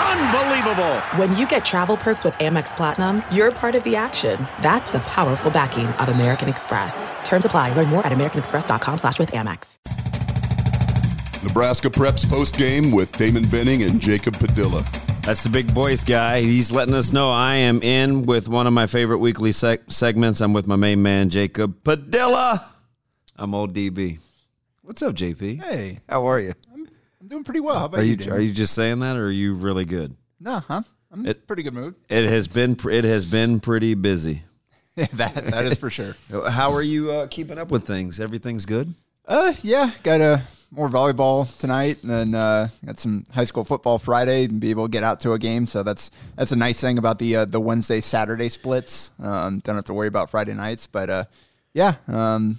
Unbelievable! When you get travel perks with Amex Platinum, you're part of the action. That's the powerful backing of American Express. Terms apply. Learn more at americanexpress.com slash with Amex. Nebraska Preps post game with Damon Benning and Jacob Padilla. That's the big voice guy. He's letting us know I am in with one of my favorite weekly seg- segments. I'm with my main man, Jacob Padilla. I'm old DB. What's up, JP? Hey, How are you? Doing pretty well. How about Are you Dan? are you just saying that, or are you really good? No, huh? I'm in It- pretty good mood. It has been it has been pretty busy. that that is for sure. How are you uh, keeping up with things? Everything's good. Uh, yeah, got a more volleyball tonight, and then uh, got some high school football Friday, and be able to get out to a game. So that's that's a nice thing about the uh, the Wednesday Saturday splits. Um, don't have to worry about Friday nights, but uh, yeah, um,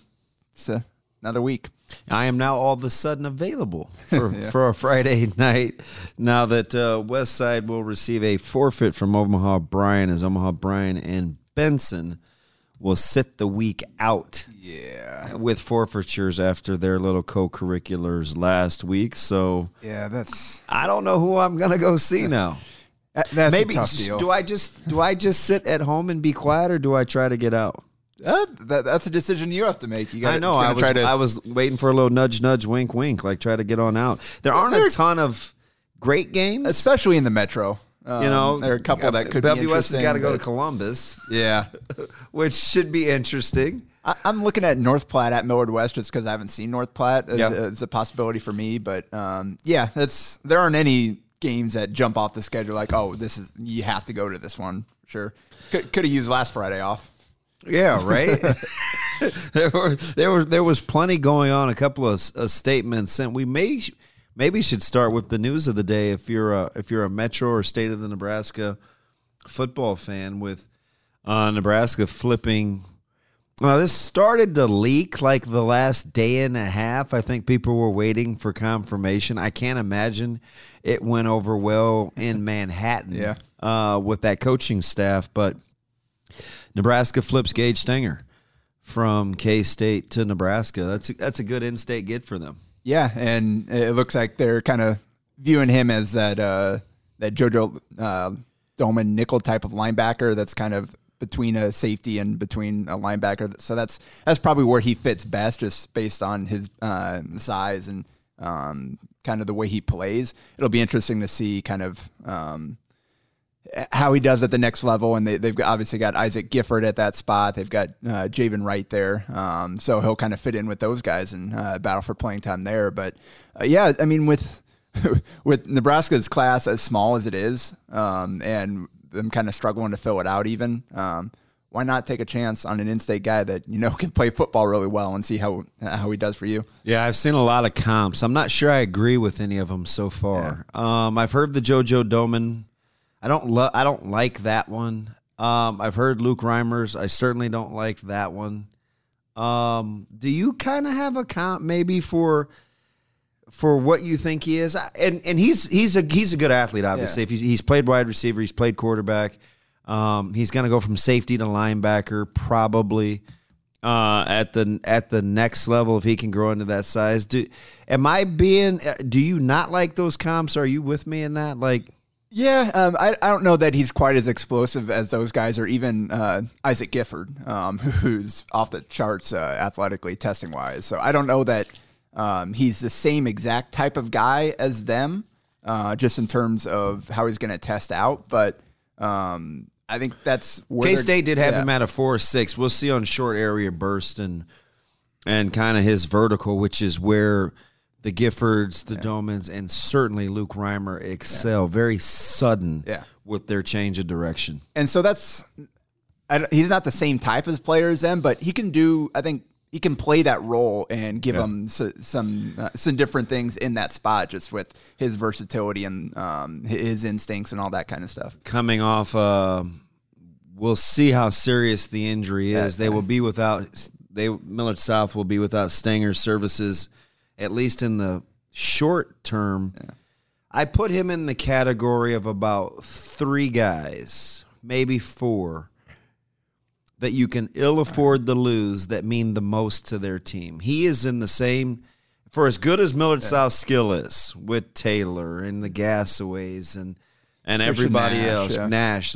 it's uh, another week. I am now all of a sudden available for, for a Friday night. Now that uh, West Side will receive a forfeit from Omaha Bryan, as Omaha Bryan and Benson will sit the week out. Yeah, with forfeitures after their little co-curriculars last week. So Yeah, that's I don't know who I'm gonna go see now. that's Maybe a tough deal. do I just do I just sit at home and be quiet, or do I try to get out? Uh, that, that's a decision you have to make. You got I know. I was, to. I was waiting for a little nudge, nudge, wink, wink, like try to get on out. There aren't a ton of great games. especially in the metro. Um, you know, there are a couple that could Bellevue be West has got to go to Columbus, Yeah, which should be interesting. I, I'm looking at North Platte at Millard West just because I haven't seen North Platte as, Yep. as a possibility for me. But um, yeah, that's there aren't any games that jump off the schedule like, oh, this is you have to go to this one. Sure, could could have used last Friday off. Yeah, right. there were there were there was plenty going on. A couple of uh, statements, and we may maybe should start with the news of the day. If you're a if you're a Metro or State of the Nebraska football fan, with uh, Nebraska flipping. Now this started to leak like the last day and a half. I think people were waiting for confirmation. I can't imagine it went over well in Manhattan. Yeah. uh, with that coaching staff, but. Nebraska flips Gage Stenger from K State to Nebraska. That's a, that's a good in-state get for them. Yeah, and it looks like they're kind of viewing him as that uh, that JoJo uh, Domann nickel type of linebacker. That's kind of between a safety and between a linebacker. So that's that's probably where he fits best, just based on his uh, size and um, kind of the way he plays. It'll be interesting to see kind of. Um, how he does at the next level, and they, they've obviously got Isaac Gifford at that spot. They've got uh, Javin Wright there, um, so he'll kind of fit in with those guys and uh, battle for playing time there. But uh, yeah, I mean with with Nebraska's class as small as it is, um, and them kind of struggling to fill it out, even um, why not take a chance on an in-state guy that you know can play football really well and see how how he does for you? Yeah, I've seen a lot of comps. I'm not sure I agree with any of them so far. Um, I've heard the JoJo Domann. I don't lo- I don't like that one. Um, I've heard Luke Reimers. I certainly don't like that one. Um, do you kind of have a comp maybe for for what you think he is? And and he's he's a he's a good athlete. Obviously, Yeah. if he's, he's played wide receiver, he's played quarterback. Um, he's going to go from safety to linebacker probably uh, at the at the next level if he can grow into that size. Do am I being? Do you not like those comps? Are you with me in that? Like, Yeah, um, I, I don't know that he's quite as explosive as those guys, or even uh, Isaac Gifford, um, who's off the charts uh, athletically testing wise. So I don't know that um, he's the same exact type of guy as them, uh, just in terms of how he's going to test out. But um, I think that's where K State did have yeah. him at a four or six. We'll see on short area burst and and kind of his vertical, which is where the Giffords, the Domanns, and certainly Luke Reimer excel. Very sudden Yeah. with their change of direction. and so that's, I he's not the same type as player as them, but he can do. I think he can play that role and give them s- some uh, some different things in that spot, just with his versatility and um, his instincts and all that kind of stuff. coming off. Uh, we'll see how serious the injury is. They will be without. They Millard South will be without Stenger's services at least in the short term. I put him in the category of about three guys, maybe four, that you can ill afford to lose that mean the most to their team. He is in the same for as good as Millard South's skill is with Taylor and the Gasaways and and Christian everybody Nash, else, yeah. Nash.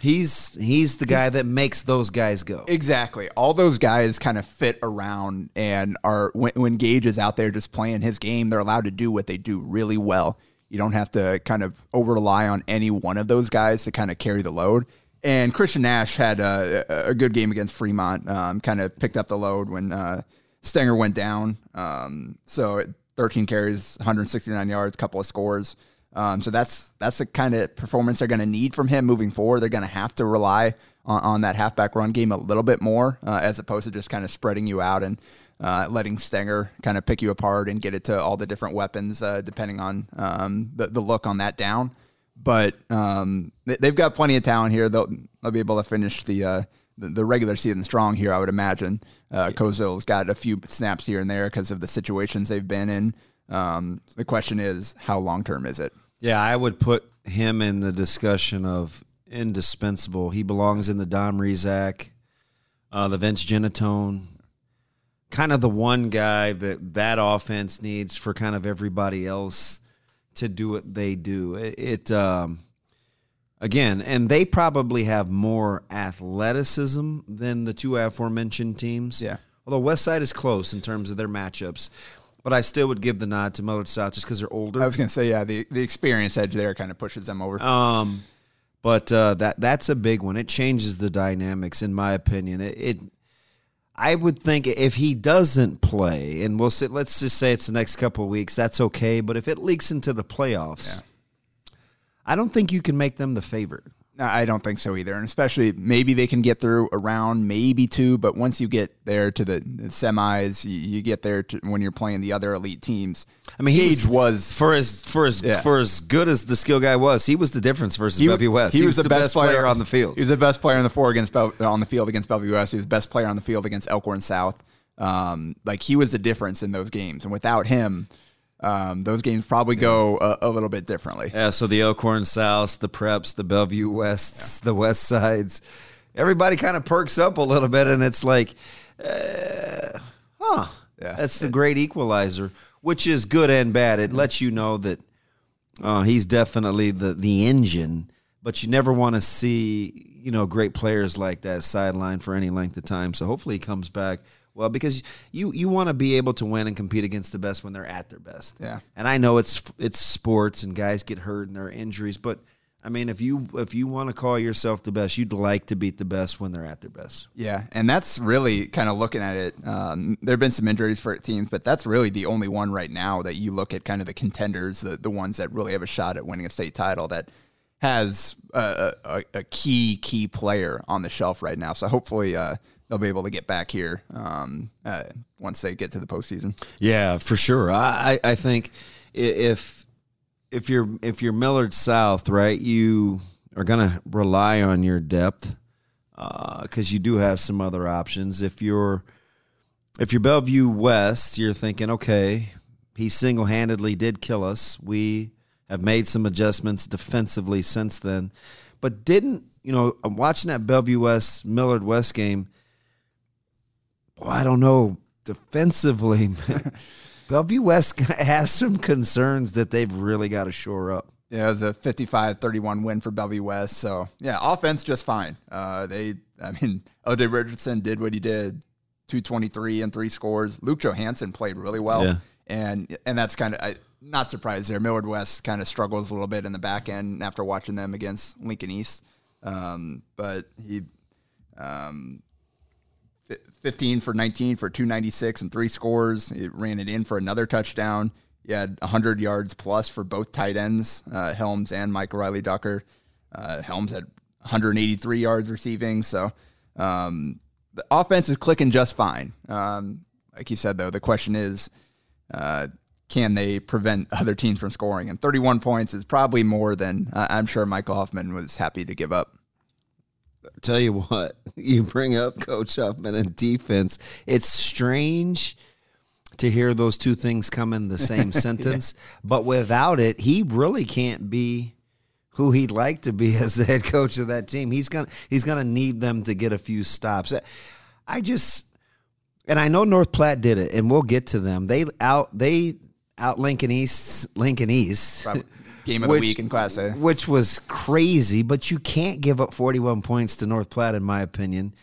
He's he's the guy that makes those guys go. Exactly. All those guys kind of fit around and are when, when Gage is out there just playing his game, they're allowed to do what they do really well. You don't have to kind of over rely on any one of those guys to kind of carry the load. And Christian Nash had a, a good game against Fremont. Um, kind of picked up the load when uh, Stenger went down. Um, so 13 carries, 169 yards, couple of scores. Um, so that's that's the kind of performance they're going to need from him moving forward. They're going to have to rely on, on that halfback run game a little bit more, uh, as opposed to just kind of spreading you out and uh, letting Stenger kind of pick you apart and get it to all the different weapons, uh, depending on um, the the look on that down. But um, they- they've got plenty of talent here. They'll they'll be able to finish the uh, the, the regular season strong here. I would imagine. Uh, Kozil's got a few snaps here and there because of the situations they've been in. Um, the question is, how long term is it? Yeah, I would put him in the discussion of indispensable. He belongs in the Dom Rizak, uh, the Vince Genatone, kind of the one guy that that offense needs for kind of everybody else to do what they do. It, it um, again, and they probably have more athleticism than the two aforementioned teams. Yeah. Although West Side is close in terms of their matchups, but I still would give the nod to Millard South just because they're older. I was going to say, yeah, the, the experience edge there kind of pushes them over. Um, but uh, that that's a big one. It changes the dynamics, in my opinion. It, it I would think if he doesn't play, and we'll say, let's just say it's the next couple of weeks, that's okay. But if it leaks into the playoffs, I don't think you can make them the favorite. I don't think so either. And especially maybe they can get through a round, maybe two, but once you get there to the, semis, you, you get there to when you're playing the other elite teams. I mean, he Gage was for as for as Yeah. for as good as the skill guy was, he was the difference versus he, Bellevue West. He, was, the, best, player on the field. He was the best player on the floor against Bel- on the field against Bellevue West. He was the best player on the field against Elkhorn South. Um, like he was the difference in those games, and without him, um, those games probably go a, a little bit differently. Yeah, so the Elkhorn Souths, the Preps, the Bellevue Wests, the West Sides, everybody kind of perks up a little bit, and it's like, uh, huh, Yeah. that's the great equalizer, which is good and bad. It lets you know that uh, he's definitely the the engine, but you never want to see you know great players like that sidelined for any length of time. So hopefully he comes back. Well, because you you want to be able to win and compete against the best when they're at their best. Yeah. And I know it's it's sports and guys get hurt and there are injuries, but I mean if you if you want to call yourself the best, you'd like to beat the best when they're at their best. Yeah, and that's really kind of looking at it. Um, there have been some injuries for teams, but that's really the only one right now that you look at kind of the contenders, the, the ones that really have a shot at winning a state title that has a, a, a key, key player on the shelf right now. So hopefully uh, they'll be able to get back here um, uh, once they get to the postseason. Yeah, for sure. I, I think if if you're if you're Millard South, right, you are going to rely on your depth because you do have some other options. If you're if you're Bellevue West, you're thinking, okay, he single handedly did kill us. We have made some adjustments defensively since then, but didn't you know? I'm watching that Bellevue West Millard West game. Boy, I don't know defensively. Bellevue West has some concerns that they've really got to shore up. Yeah, it was a 55-31 win for Bellevue West. So yeah, offense just fine. Uh, they, I mean, OJ Richardson did what he did, two twenty three and three scores. Luke Johannsen played really well, Yeah. and and that's kind of I not surprised there. Millard West kind of struggles a little bit in the back end after watching them against Lincoln East, um, but he. Um, fi- 15 for 19 for 296 and three scores. It ran it in for another touchdown. He had 100 yards plus for both tight ends, uh, Helms and Mike Riley Ducker. Uh, Helms had 183 yards receiving. So um, the offense is clicking just fine. Um, like you said, though, the question is uh, can they prevent other teams from scoring? And 31 points is probably more than I'm sure Michael Huffman was happy to give up. Tell you what, you bring up Coach Huffman and defense. It's strange to hear those two things come in the same sentence. But without it, he really can't be who he'd like to be as the head coach of that team. He's gonna he's gonna need them to get a few stops. I just and I know North Platte did it, and we'll get to them. They out they out Lincoln East Lincoln East. Game of the week in Class A. Which was crazy, but you can't give up 41 points to North Platte, in my opinion.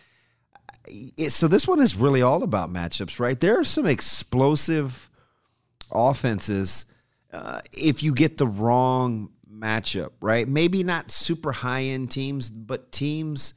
It, so this one is really all about matchups, right? There are some explosive offenses uh, if you get the wrong matchup, right? Maybe not super high end teams, but teams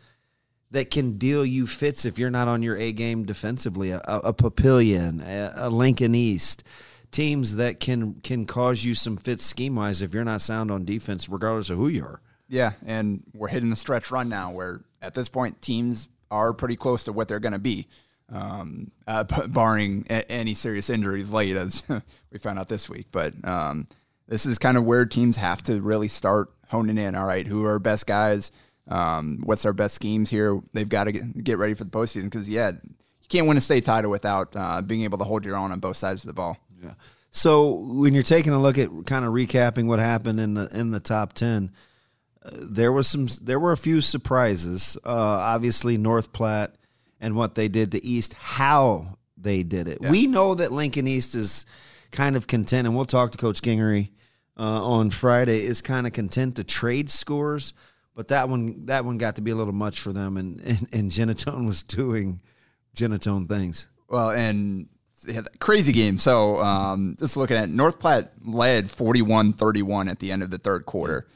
that can deal you fits if you're not on your A game defensively. A, a Papillion, a, a Lincoln East, teams that can can cause you some fits scheme wise if you're not sound on defense, regardless of who you are. Yeah, and we're hitting the stretch run now, where at this point teams are pretty close to what they're going to be, um, uh, barring a- any serious injuries late, as we found out this week. But um, this is kind of where teams have to really start honing in. All right, who are our best guys? Um, what's our best schemes here? They've got to get, get ready for the postseason because yeah, you can't win a state title without uh, being able to hold your own on both sides of the ball. Yeah. So when you're taking a look at kind of recapping what happened in the in the top ten, uh, there was some there were a few surprises. Uh, obviously, North Platte and what they did to East, how they did it. Yeah. We know that Lincoln East is kind of content, and we'll talk to Coach Gingery uh, on Friday. Is kind of content to trade scores, but that one that one got to be a little much for them, and and, and Genatone was doing Genatone things. Well, and crazy game. So um, just looking at North Platte led 41-31 at the end of the third quarter.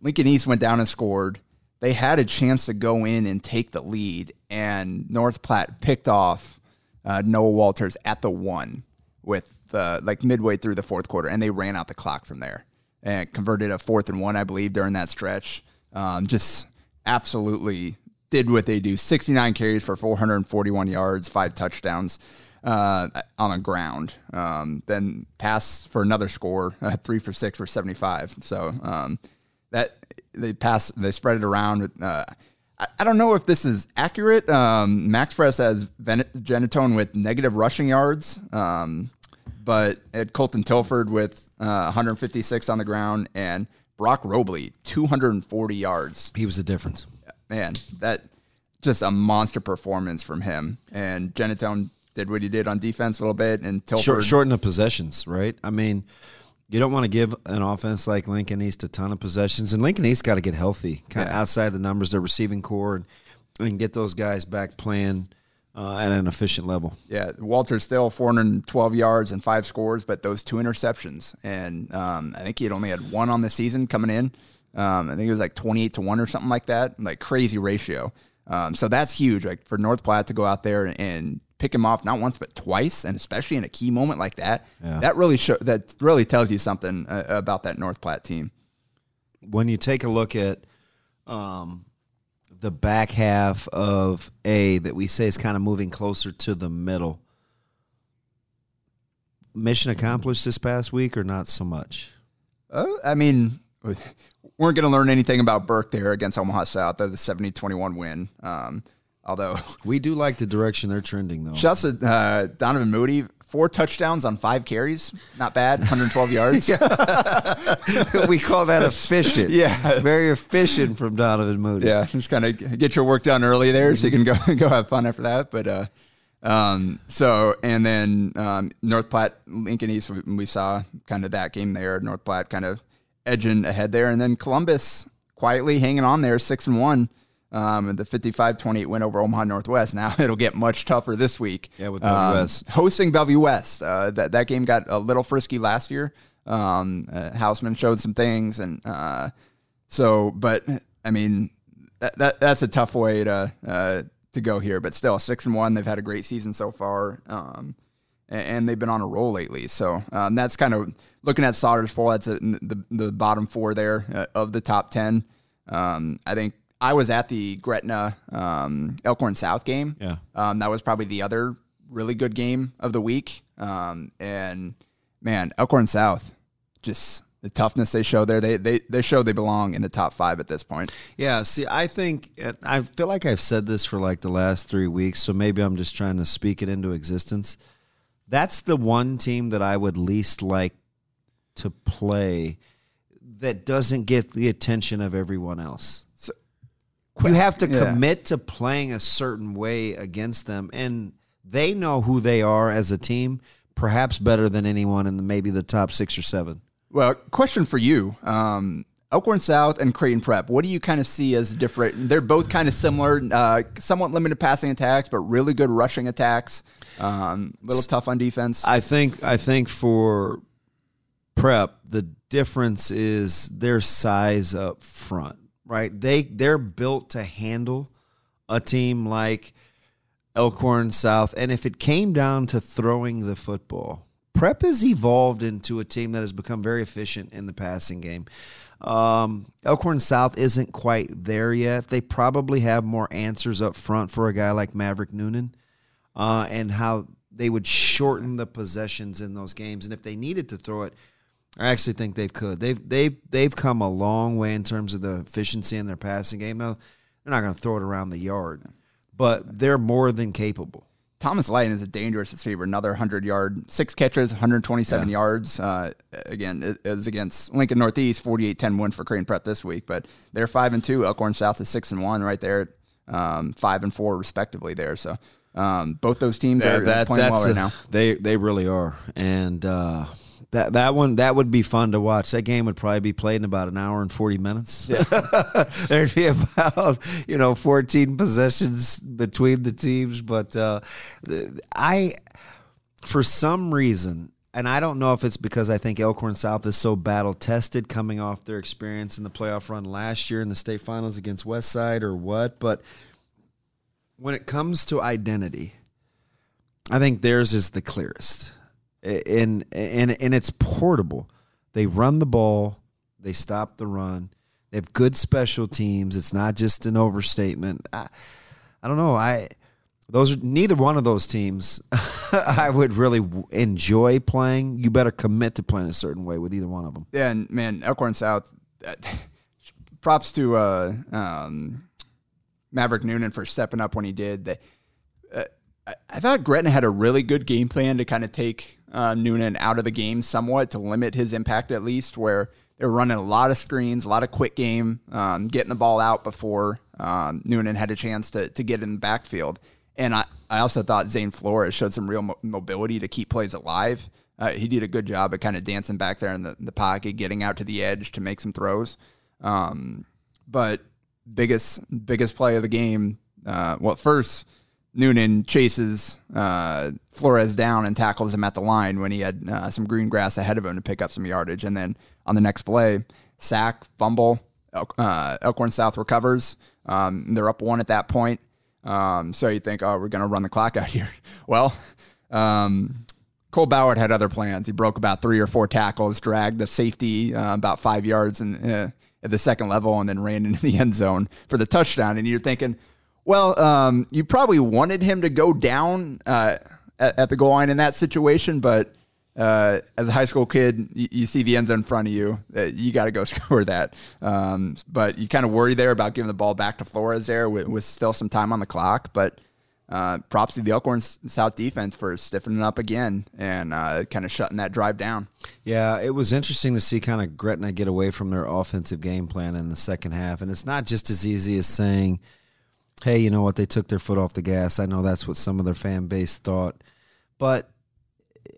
Lincoln East went down and scored. They had a chance to go in and take the lead, and North Platte picked off uh, Noah Walters at the one with the like midway through the fourth quarter, and they ran out the clock from there and converted a fourth and one, I believe, during that stretch. Um, just absolutely did what they do 69 carries for 441 yards, five touchdowns uh, on the ground. Um, then pass for another score, uh, three for six for 75. So um, that they pass, they spread it around. Uh, I, I, don't know if this is accurate. Um, MaxPreps has Genatone with negative rushing yards, um, but at Colton Tilford with uh, 156 on the ground and Brock Robley 240 yards. He was the difference. Man, that just a monster performance from him. And Genatone did what he did on defense a little bit, and Tilford Short, shorten the possessions, right? I mean, you don't want to give an offense like Lincoln East a ton of possessions, and Lincoln East got to get healthy, kind of outside the numbers, their receiving core, and, and get those guys back playing. Uh, at an efficient level. Yeah, Walter still 412 yards and five scores, but those two interceptions, and um, I think he had only had one on the season coming in. Um, I think it was like 28 to one or something like that, like crazy ratio. Um, so that's huge, like for North Platte to go out there and pick him off not once but twice, and especially in a key moment like that. Yeah. That really show, that really tells you something uh, about that North Platte team. When you take a look at um, the back half of A that we say is kind of moving closer to the middle, mission accomplished this past week or not so much? Uh, I mean, we weren't going to learn anything about Burke there against Omaha South. That was a 70-21 win. Um, Although we do like the direction they're trending, though. Shouts to uh, Donovan Moody, four touchdowns on five carries, not bad, 112 yards. we call that efficient. Yeah, very efficient from Donovan Moody. Yeah, just kind of get your work done early there, so you can go go have fun after that. But uh, um, so and then um, North Platte, Lincoln East, we, we saw kind of that game there. North Platte kind of edging ahead there, and then Columbus quietly hanging on there, six and one um, the 55-28 win over Omaha Northwest. Now it'll get much tougher this week. Yeah, with Bellevue um, West hosting Bellevue West. Uh, that that game got a little frisky last year. Um, uh, Hausman showed some things, and uh, so, but I mean, that, that that's a tough way to uh, to go here. But still, six and one. They've had a great season so far, um, and, and, they've been on a roll lately. So um, that's kind of looking at Sauter's poll. That's a, the the bottom four there uh, of the top ten. Um, I think I was at the Gretna um, Elkhorn South game. Yeah, um, that was probably the other really good game of the week. Um, and man, Elkhorn South, just the toughness they show there. They they they show they belong in the top five at this point. Yeah. See, I think I feel like I've said this for like the last three weeks, so maybe I'm just trying to speak it into existence. That's the one team that I would least like to play that doesn't get the attention of everyone else. You have to Yeah. commit to playing a certain way against them, and they know who they are as a team, perhaps better than anyone in the, maybe the top six or seven. Well, question for you. Um, Elkhorn South and Creighton Prep, what do you kind of see as different? They're both kind of similar, uh, somewhat limited passing attacks, but really good rushing attacks. Um, little tough on defense. I think I think for prep, the difference is their size up front, right? They they're built to handle a team like Elkhorn South, and if it came down to throwing the football, prep has evolved into a team that has become very efficient in the passing game. Um, Elkhorn South isn't quite there yet. They probably have more answers up front for a guy like Maverick Noonan uh, and how they would shorten the possessions in those games. And if they needed to throw it, I actually think they could. They've they've they've come a long way in terms of the efficiency in their passing game. Now they're not going to throw it around the yard, but they're more than capable. Thomas Lighton is a dangerous receiver. Another 100 yard, six catches, 127 yards. Uh, again, it, it was against Lincoln Northeast, 48 10 win for Creighton Prep this week. But they're 5 and 2. Elkhorn South is 6 and 1 right there, um, 5 and 4 respectively there. So um, both those teams are playing well right a- now. They they really are, and uh, that that one that would be fun to watch. That game would probably be played in about an hour and forty minutes. There'd be about you know fourteen possessions between the teams, but uh, I for some reason. And I don't know if it's because I think Elkhorn South is so battle tested coming off their experience in the playoff run last year in the state finals against Westside or what, but when it comes to identity, I think theirs is the clearest. And and and it's portable. They run the ball, they stop the run. They have good special teams. It's not just an overstatement. I, I don't know. I those are neither one of those teams I would really enjoy playing. You better commit to playing a certain way with either one of them. Yeah, and man, Elkhorn South. uh, props to uh, um, Maverick Noonan for stepping up when he did. They, uh, I, I thought Gretna had a really good game plan to kind of take uh, Noonan out of the game somewhat to limit his impact at least. Where they were running a lot of screens, a lot of quick game, um, getting the ball out before um, Noonan had a chance to to get in the backfield. And I, I also thought Zane Flores showed some real mo- mobility to keep plays alive. Uh, he did a good job at kind of dancing back there in the, the pocket, getting out to the edge to make some throws. Um, but biggest biggest play of the game. Uh, well, first Noonan chases uh, Flores down and tackles him at the line when he had uh, some green grass ahead of him to pick up some yardage, and then on the next play, sack, fumble. Uh, Elkhorn South recovers. Um, they're up one at that point. Um, so you think, oh, we're going to run the clock out here. Well, um, Cole Ballard had other plans. He broke about three or four tackles, dragged the safety uh, about five yards in, uh, at the second level, and then ran into the end zone for the touchdown. And you're thinking, well, um, you probably wanted him to go down uh, at, at the goal line in that situation, but uh, as a high school kid, you, you see the end zone in front of you. Uh, you got to go score that. Um, but you kind of worry there about giving the ball back to Flores there with, with still some time on the clock. But uh, props to the Elkhorn South defense for stiffening up again and uh, kind of shutting that drive down. Yeah, it was interesting to see kind of Gretna get away from their offensive game plan in the second half. And it's not just as easy as saying, hey, you know what, they took their foot off the gas. I know that's what some of their fan base thought. But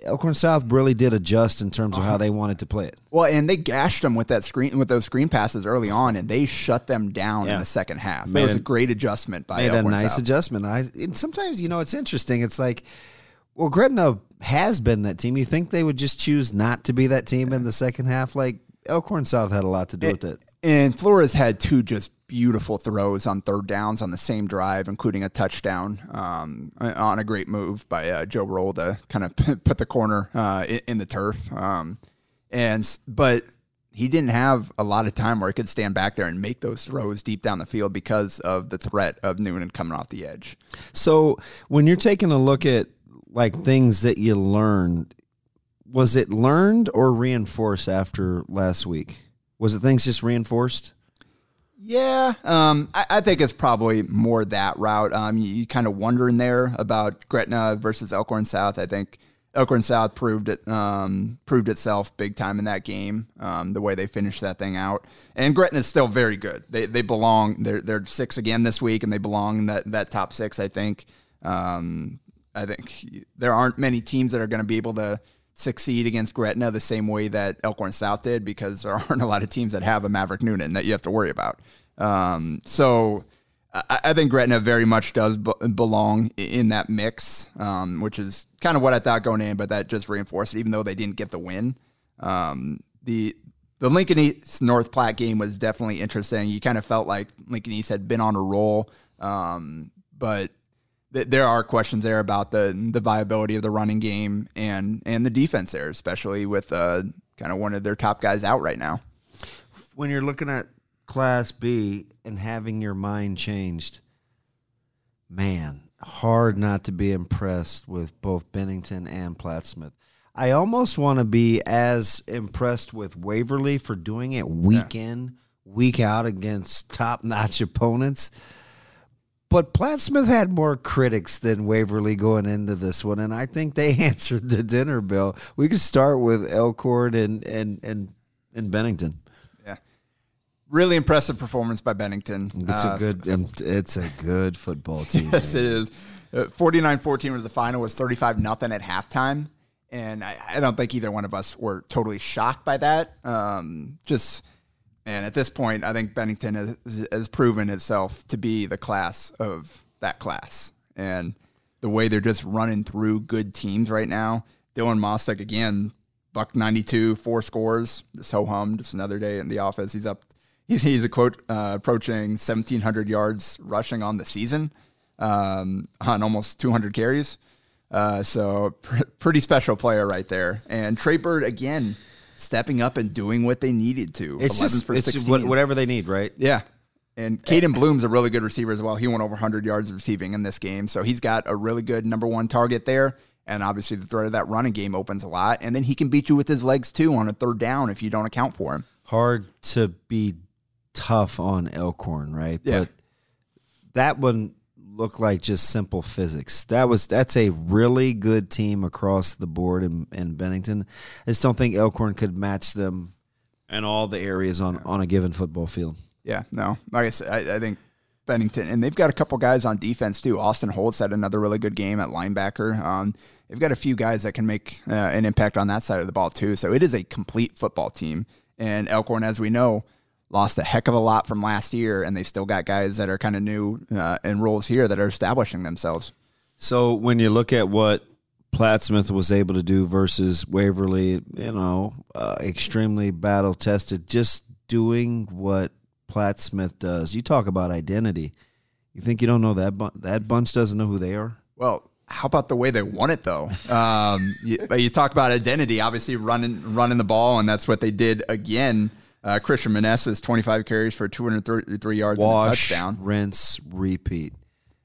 Elkhorn South really did adjust in terms of how uh-huh. they wanted to play it. Well, and they gashed them with that screen with those screen passes early on, and they shut them down Yeah. in the second half. Made That was a- a great adjustment by Made a Elkhorn nice South. adjustment. I and sometimes, you know, it's interesting. It's like, well, Gretna has been that team. You think they would just choose not to be that team in the second half? Like Elkhorn South had a lot to do with it. And Flores had two just beautiful throws on third downs on the same drive, including a touchdown um, on a great move by uh, Joe Roll to kind of put the corner uh, in, the turf. Um, and but he didn't have a lot of time where he could stand back there and make those throws deep down the field because of the threat of Noonan coming off the edge. So when you're taking a look at like things that you learned, was it learned or reinforced after last week? Was it things just reinforced? Yeah, um, I, I think it's probably more that route. Um, you, you kind of wondering there about Gretna versus Elkhorn South. I think Elkhorn South proved it um, proved itself big time in that game. Um, the way they finished that thing out, and Gretna is still very good. They they belong. They're they're six again this week, and they belong in that that top six. I think. Um, I think there aren't many teams that are going to be able to succeed against Gretna the same way that Elkhorn South did because there aren't a lot of teams that have a Maverick Noonan that you have to worry about. Um, so I, I, think Gretna very much does b- belong in that mix, um, which is kind of what I thought going in, but that just reinforced it, even though they didn't get the win. Um, the the Lincoln East North Platte game was definitely interesting. You kind of felt like Lincoln East had been on a roll, um, there are questions there about the the viability of the running game and and the defense there, especially with uh, kind of one of their top guys out right now. When you're looking at Class B and having your mind changed, man, hard not to be impressed with both Bennington and Plattsmouth. I almost want to be as impressed with Waverly for doing it week yeah. in, week out against top notch opponents but Plattsmouth had more critics than Waverly going into this one, and I think they answered the dinner bill. We could start with Elkhorn and and and, and Bennington. Yeah, really impressive performance by Bennington. It's uh, a good um, it's a good football team. yes, man. it is. 49-14 uh, was the final. Was thirty five nothing at halftime, and I, I, don't think either one of us were totally shocked by that. Um, just and at this point, I think Bennington has, has proven itself to be the class of that class. And the way they're just running through good teams right now. Dylan Mostek, again, buck 92, four scores. Just ho hum, just another day in the office. He's up, he's, he's a quote, uh, approaching 1,700 yards rushing on the season um, on almost 200 carries. Uh, so, pr- pretty special player right there. And Trey Bird, again, stepping up and doing what they needed to. It's just for it's whatever they need, right? Yeah. And Caden Bloom's a really good receiver as well. He went over 100 yards receiving in this game, so he's got a really good number one target there. And obviously, the threat of that running game opens a lot. And then he can beat you with his legs too on a third down if you don't account for him. Hard to be tough on Elkhorn, right? Yeah. But that one look like just simple physics. That was that's a really good team across the board in, in Bennington. I just don't think Elkhorn could match them in all the areas on, on a given football field. Yeah, no. Like I said, I, I think Bennington, and they've got a couple guys on defense too. Austin Holtz had another really good game at linebacker. Um, they've got a few guys that can make uh, an impact on that side of the ball too. So it is a complete football team. And Elkhorn, as we know, lost a heck of a lot from last year, and they still got guys that are kind of new uh, in roles here that are establishing themselves. So when you look at what Plattsmouth was able to do versus Waverly, you know, uh, extremely battle tested, just doing what Plattsmouth does. You talk about identity. You think you don't know that bu- that bunch doesn't know who they are? Well, how about the way they won it though? Um, you, you, talk about identity, obviously running running the ball, and that's what they did again uh, Christian Manessas, 25 carries for 233 yards Wash, and a touchdown. rinse, repeat.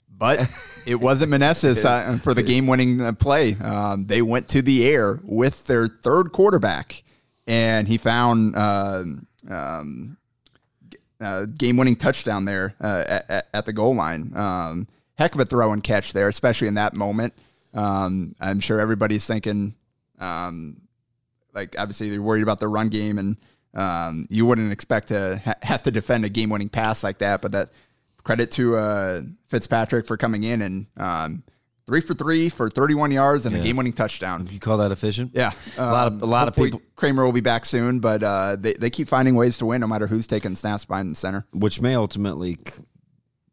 But it wasn't Manessas uh, for the game-winning uh, play. Um, they went to the air with their third quarterback, and he found uh, um, uh, game-winning touchdown there uh, at, at, the goal line. Um, heck of a throw and catch there, especially in that moment. Um, I'm sure everybody's thinking, um, like obviously they're worried about the run game and – um, you wouldn't expect to ha- have to defend a game-winning pass like that, but that credit to uh, Fitzpatrick for coming in and um, three for three for 31 yards and yeah. a game-winning touchdown. You call that efficient? Yeah, um, a lot of a lot of people. Kramer will be back soon, but uh, they they keep finding ways to win no matter who's taking snaps behind the center, which may ultimately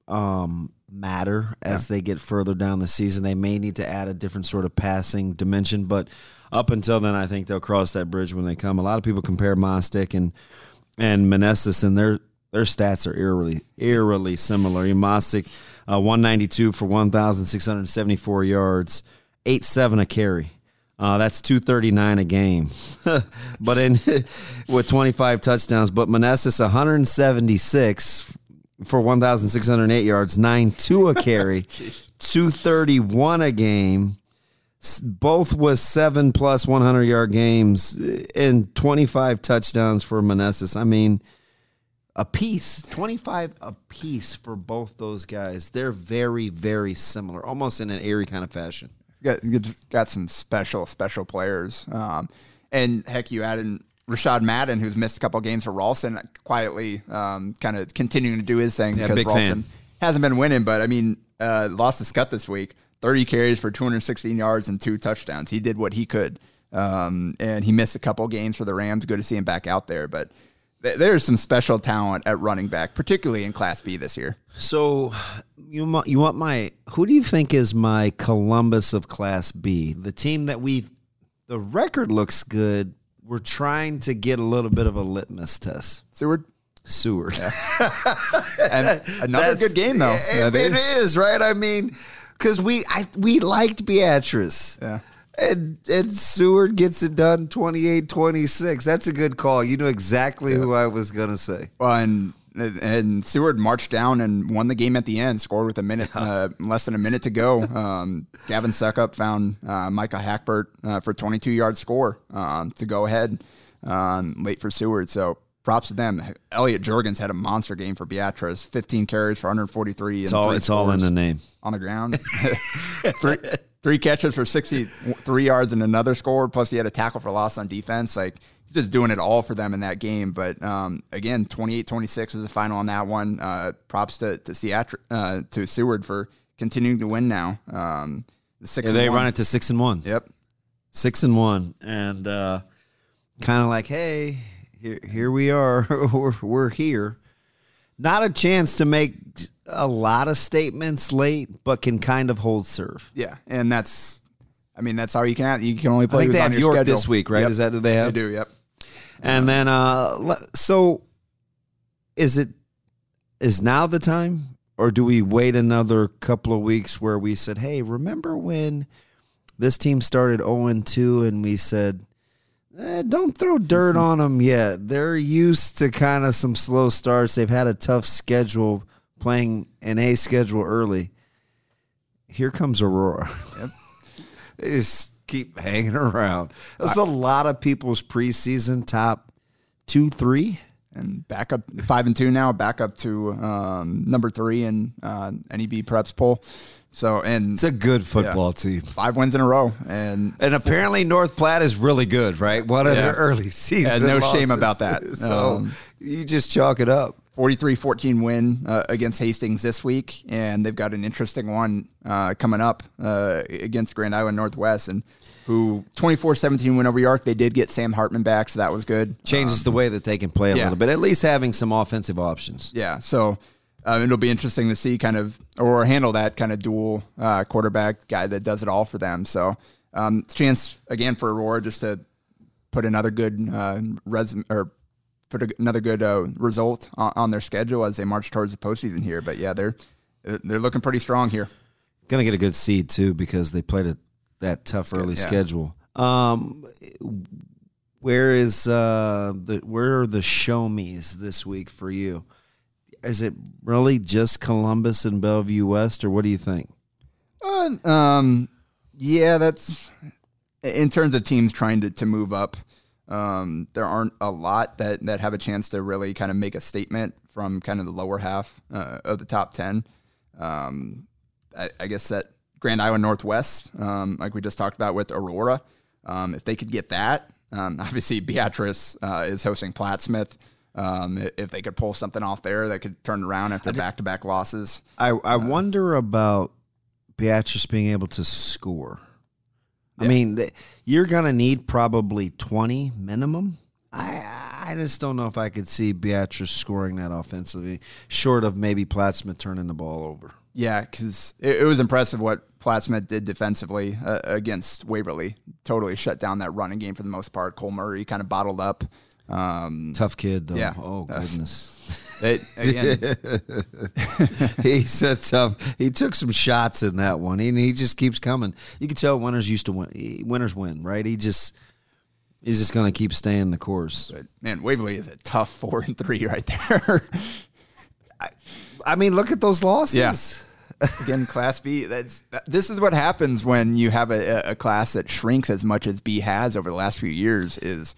um, matter as yeah. they get further down the season. They may need to add a different sort of passing dimension, but up until then, I think they'll cross that bridge when they come. A lot of people compare Mostek and and Manessas, and their their stats are eerily eerily similar. Mostek, uh, one ninety two for one thousand six hundred seventy four yards, eight seven a carry. Uh, that's 239 a game. but in with 25 touchdowns, but Manessas 176 for 1,608 yards, 9 2 a carry, 231 a game, both with seven plus 100 yard games and 25 touchdowns for Manessas. I mean, a piece, 25 a piece for both those guys. They're very, very similar, almost in an airy kind of fashion. got got some special special players. Um, and heck, you add in Rashad Madden, who's missed a couple games for Ralston, quietly um, kind of continuing to do his thing Yeah, because Ralston fan. hasn't been winning. But I mean, uh, lost the scut this week. 30 carries for 216 yards and two touchdowns. He did what he could. Um, and he missed a couple games for the Rams. Good to see him back out there. But th- there's some special talent at running back, particularly in Class B this year. So you you want my who do you think is my Columbus of Class B? The team that we've, the record looks good. We're trying to get a little bit of a litmus test. Seward, Seward. and another good game though. It, it is right. I mean, because we I, we liked Beatrice. Yeah. And and Seward gets it done 28-26. That's a good call. You know exactly who I was gonna say. Well, and and Seward marched down and won the game at the end. Scored with a minute, uh, less than a minute to go. Um, Gavin Suckup found uh, Micah Hackbert uh, for 22 yard score um, to go ahead um, late for Seward. So props to them. Elliot Jorgens had a monster game for Beatrice. 15 carries for 143. It's all it's all in the name. on the ground. three, three catches for 63 yards and another score. Plus, he had a tackle for loss on defense. Like, just doing it all for them in that game. But um, again, 28 26 was the final on that one. Uh, props to, to, Seattle, uh, to Seward for continuing to win now. Um, six Yeah, and they one. run it to six and one. Yep. Six and one, and uh, kind of like, hey, here here we are. we're, we're here. Not a chance to make a lot of statements late, but can kind of hold serve. Yeah. And that's, I mean, that's how you can, you can only I play think who's they on have your York schedule. this week, right? Yep. Is that who they have? They do, yep. And then, uh, so is it is now the time, or do we wait another couple of weeks where we said, "Hey, remember when this team started zero and two, and we said." Eh, don't throw dirt on them yet. They're used to kind of some slow starts. They've had a tough schedule playing an A schedule early. Here comes Aurora. they just keep hanging around. That's a lot of people's preseason top two, three. and back up five and two now, back up to um, number three in uh, NEB preps poll. So and It's a good football team. five wins in a row, and And apparently North Platte is really good, right? One of Yeah. their early season. no shame about that. So Um, you just chalk it up. 43-14 win uh, against Hastings this week, and they've got an interesting one uh, coming up uh, against Grand Island Northwest, and who 24-17 win over York. They did get Sam Hartman back, so that was good. Changes the way that they can play a yeah. little bit. At least having some offensive options. Yeah, so um, it'll be interesting to see kind of or handle that kind of dual uh, quarterback guy that does it all for them. So um, chance again for Aurora just to put another good uh, resume or put a, another good uh, result on, on their schedule as they march towards the postseason here. But yeah, they're they're looking pretty strong here. Going to get a good seed too because they played a, that tough early yeah. schedule. Um, where is uh the where are the show me's this week for you? Is it really just Columbus and Bellevue West, or what do you think? Uh, um, yeah, that's in terms of teams trying to, to move up. Um, there aren't a lot that, that have a chance to really kind of make a statement from kind of the lower half uh, of the top 10. Um, I, I guess that Grand Island Northwest, um, like we just talked about with Aurora, um, if they could get that, um, obviously Beatrice uh, is hosting Plattsmouth. Um, if they could pull something off there, that could turn around after back to back losses. I I wonder about Beatrice being able to score. I mean, th- you're gonna need probably twenty minimum. I I just don't know if I could see Beatrice scoring that offensively, short of maybe Plattsmouth turning the ball over. Yeah, because it, it was impressive what Plattsmouth did defensively uh, against Waverly. Totally shut down that running game for the most part. Cole Murray kind of bottled up. Um, Tough kid, though. Yeah. Oh goodness. it, again, He's a tough. He took some shots in that one, and he just keeps coming. You can tell winners used to win. Winners win, right? He just he's just going to keep staying the course. but man, Waverly is a tough four and three right there. I mean, look at those losses. Yeah. Again, Class B. That's this is what happens when you have a, a class that shrinks as much as B has over the last few years. Is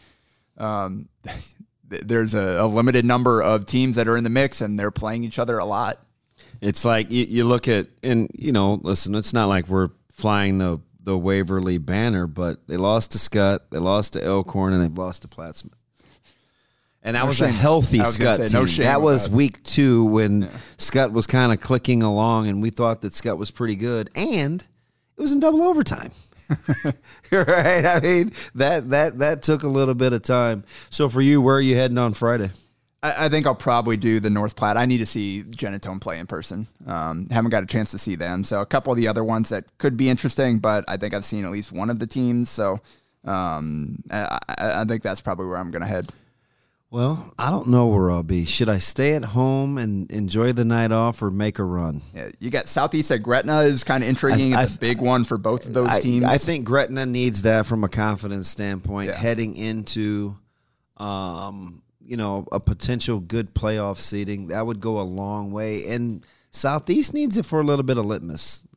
um, th- there's a, a limited number of teams that are in the mix and they're playing each other a lot. It's like you, you look at, and you know, listen, it's not like we're flying the the Waverly banner, but they lost to Scott, they lost to Elkhorn, and they lost to Plattsmouth. And that No was a healthy Scott say, no team. shame that was week two when Scott was kind of clicking along, and we thought that Scott was pretty good, and it was in double overtime. right? I mean that that that took a little bit of time. So for you, where are you heading on Friday? I, I think I'll probably do the North Platte. I need to see Genetone play in person. Um, haven't got a chance to see them. So a couple of the other ones that could be interesting, but I think I've seen at least one of the teams. So um, I, I I think that's probably where I'm going to head. Well, I don't know where I'll be. Should I stay at home and enjoy the night off, or make a run? Yeah, you got Southeast at Gretna is kind of intriguing. I- it's a big one for both of those I, teams. I think Gretna needs that from a confidence standpoint, Yeah. heading into, um, you know, a potential good playoff seating. That would go a long way. And Southeast needs it for a little bit of litmus.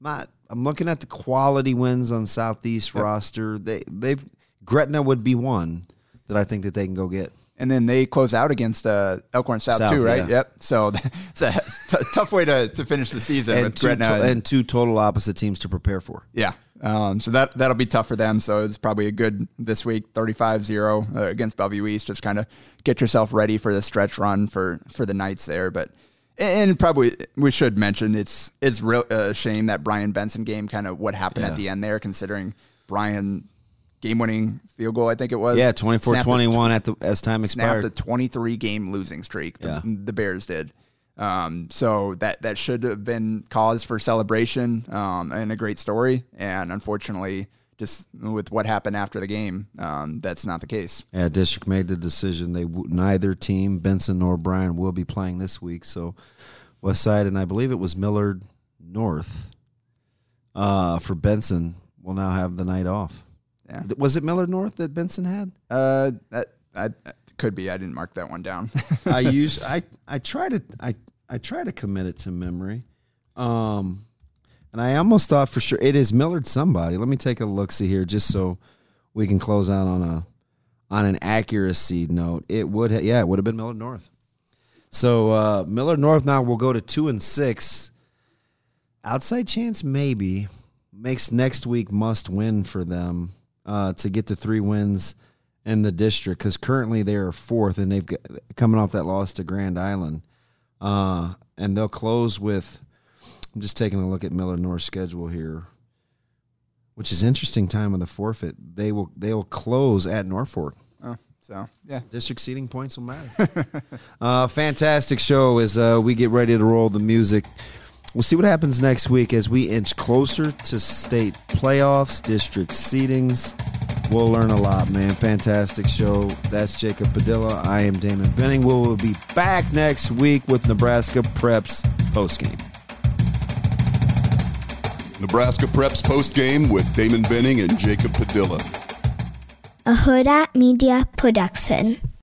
My, I'm looking at the quality wins on Southeast roster. They they've Gretna would be one that I think that they can go get. and then they close out against uh, Elkhorn South, South, too, right? yeah. Yep. So it's a t- tough way to, to finish the season And with two, to- and two total opposite teams to prepare for. Yeah. Um, so that that'll be tough for them. So it's probably a good this week, 35-0 uh, against Bellevue East. Just kind of get yourself ready for the stretch run for for the Knights there. But and probably we should mention it's it's real a shame that Bryan Benson game kind of what happened Yeah. at the end there, considering Bryan game winning field goal. I think it was Yeah, Snapped 24-21 at the as time snapped expired. a 23 game losing streak. The, Yeah. the Bears did. Um, so that that should have been cause for celebration um, and a great story. And unfortunately, just with what happened after the game, um, that's not the case. Yeah, district made the decision. They neither team, Benson nor Bryan, will be playing this week. So Westside and I believe it was Millard North uh, for Benson will now have the night off. Yeah. Was it Millard North that Benson had? Uh, that, I, could be. I didn't mark that one down. I use I I try to I I try to commit it to memory. Um and I almost thought for sure it is Millard somebody. Let me take a look see here just so we can close out on a on an accuracy note. It would ha- yeah, it would have been Millard North. So uh Millard North now will go to 2 and 6. Outside chance maybe makes next week must win for them uh to get the 3 wins in the district because currently they are fourth and they've got, coming off that loss to Grand Island, uh, and they'll close with. I'm just taking a look at Millard North's schedule here, which is interesting. Time of the forfeit, they will they will close at Norfolk. oh, so yeah. District seating points will matter. uh, fantastic show as uh, we get ready to roll the music. We'll see what happens next week as we inch closer to state playoffs, district seedings. We'll learn a lot, man. Fantastic show. That's Jacob Padilla. I am Damon Benning. We will be back next week with Nebraska Preps postgame. Nebraska Preps postgame with Damon Benning and Jacob Padilla. a Hurrdat Media Production.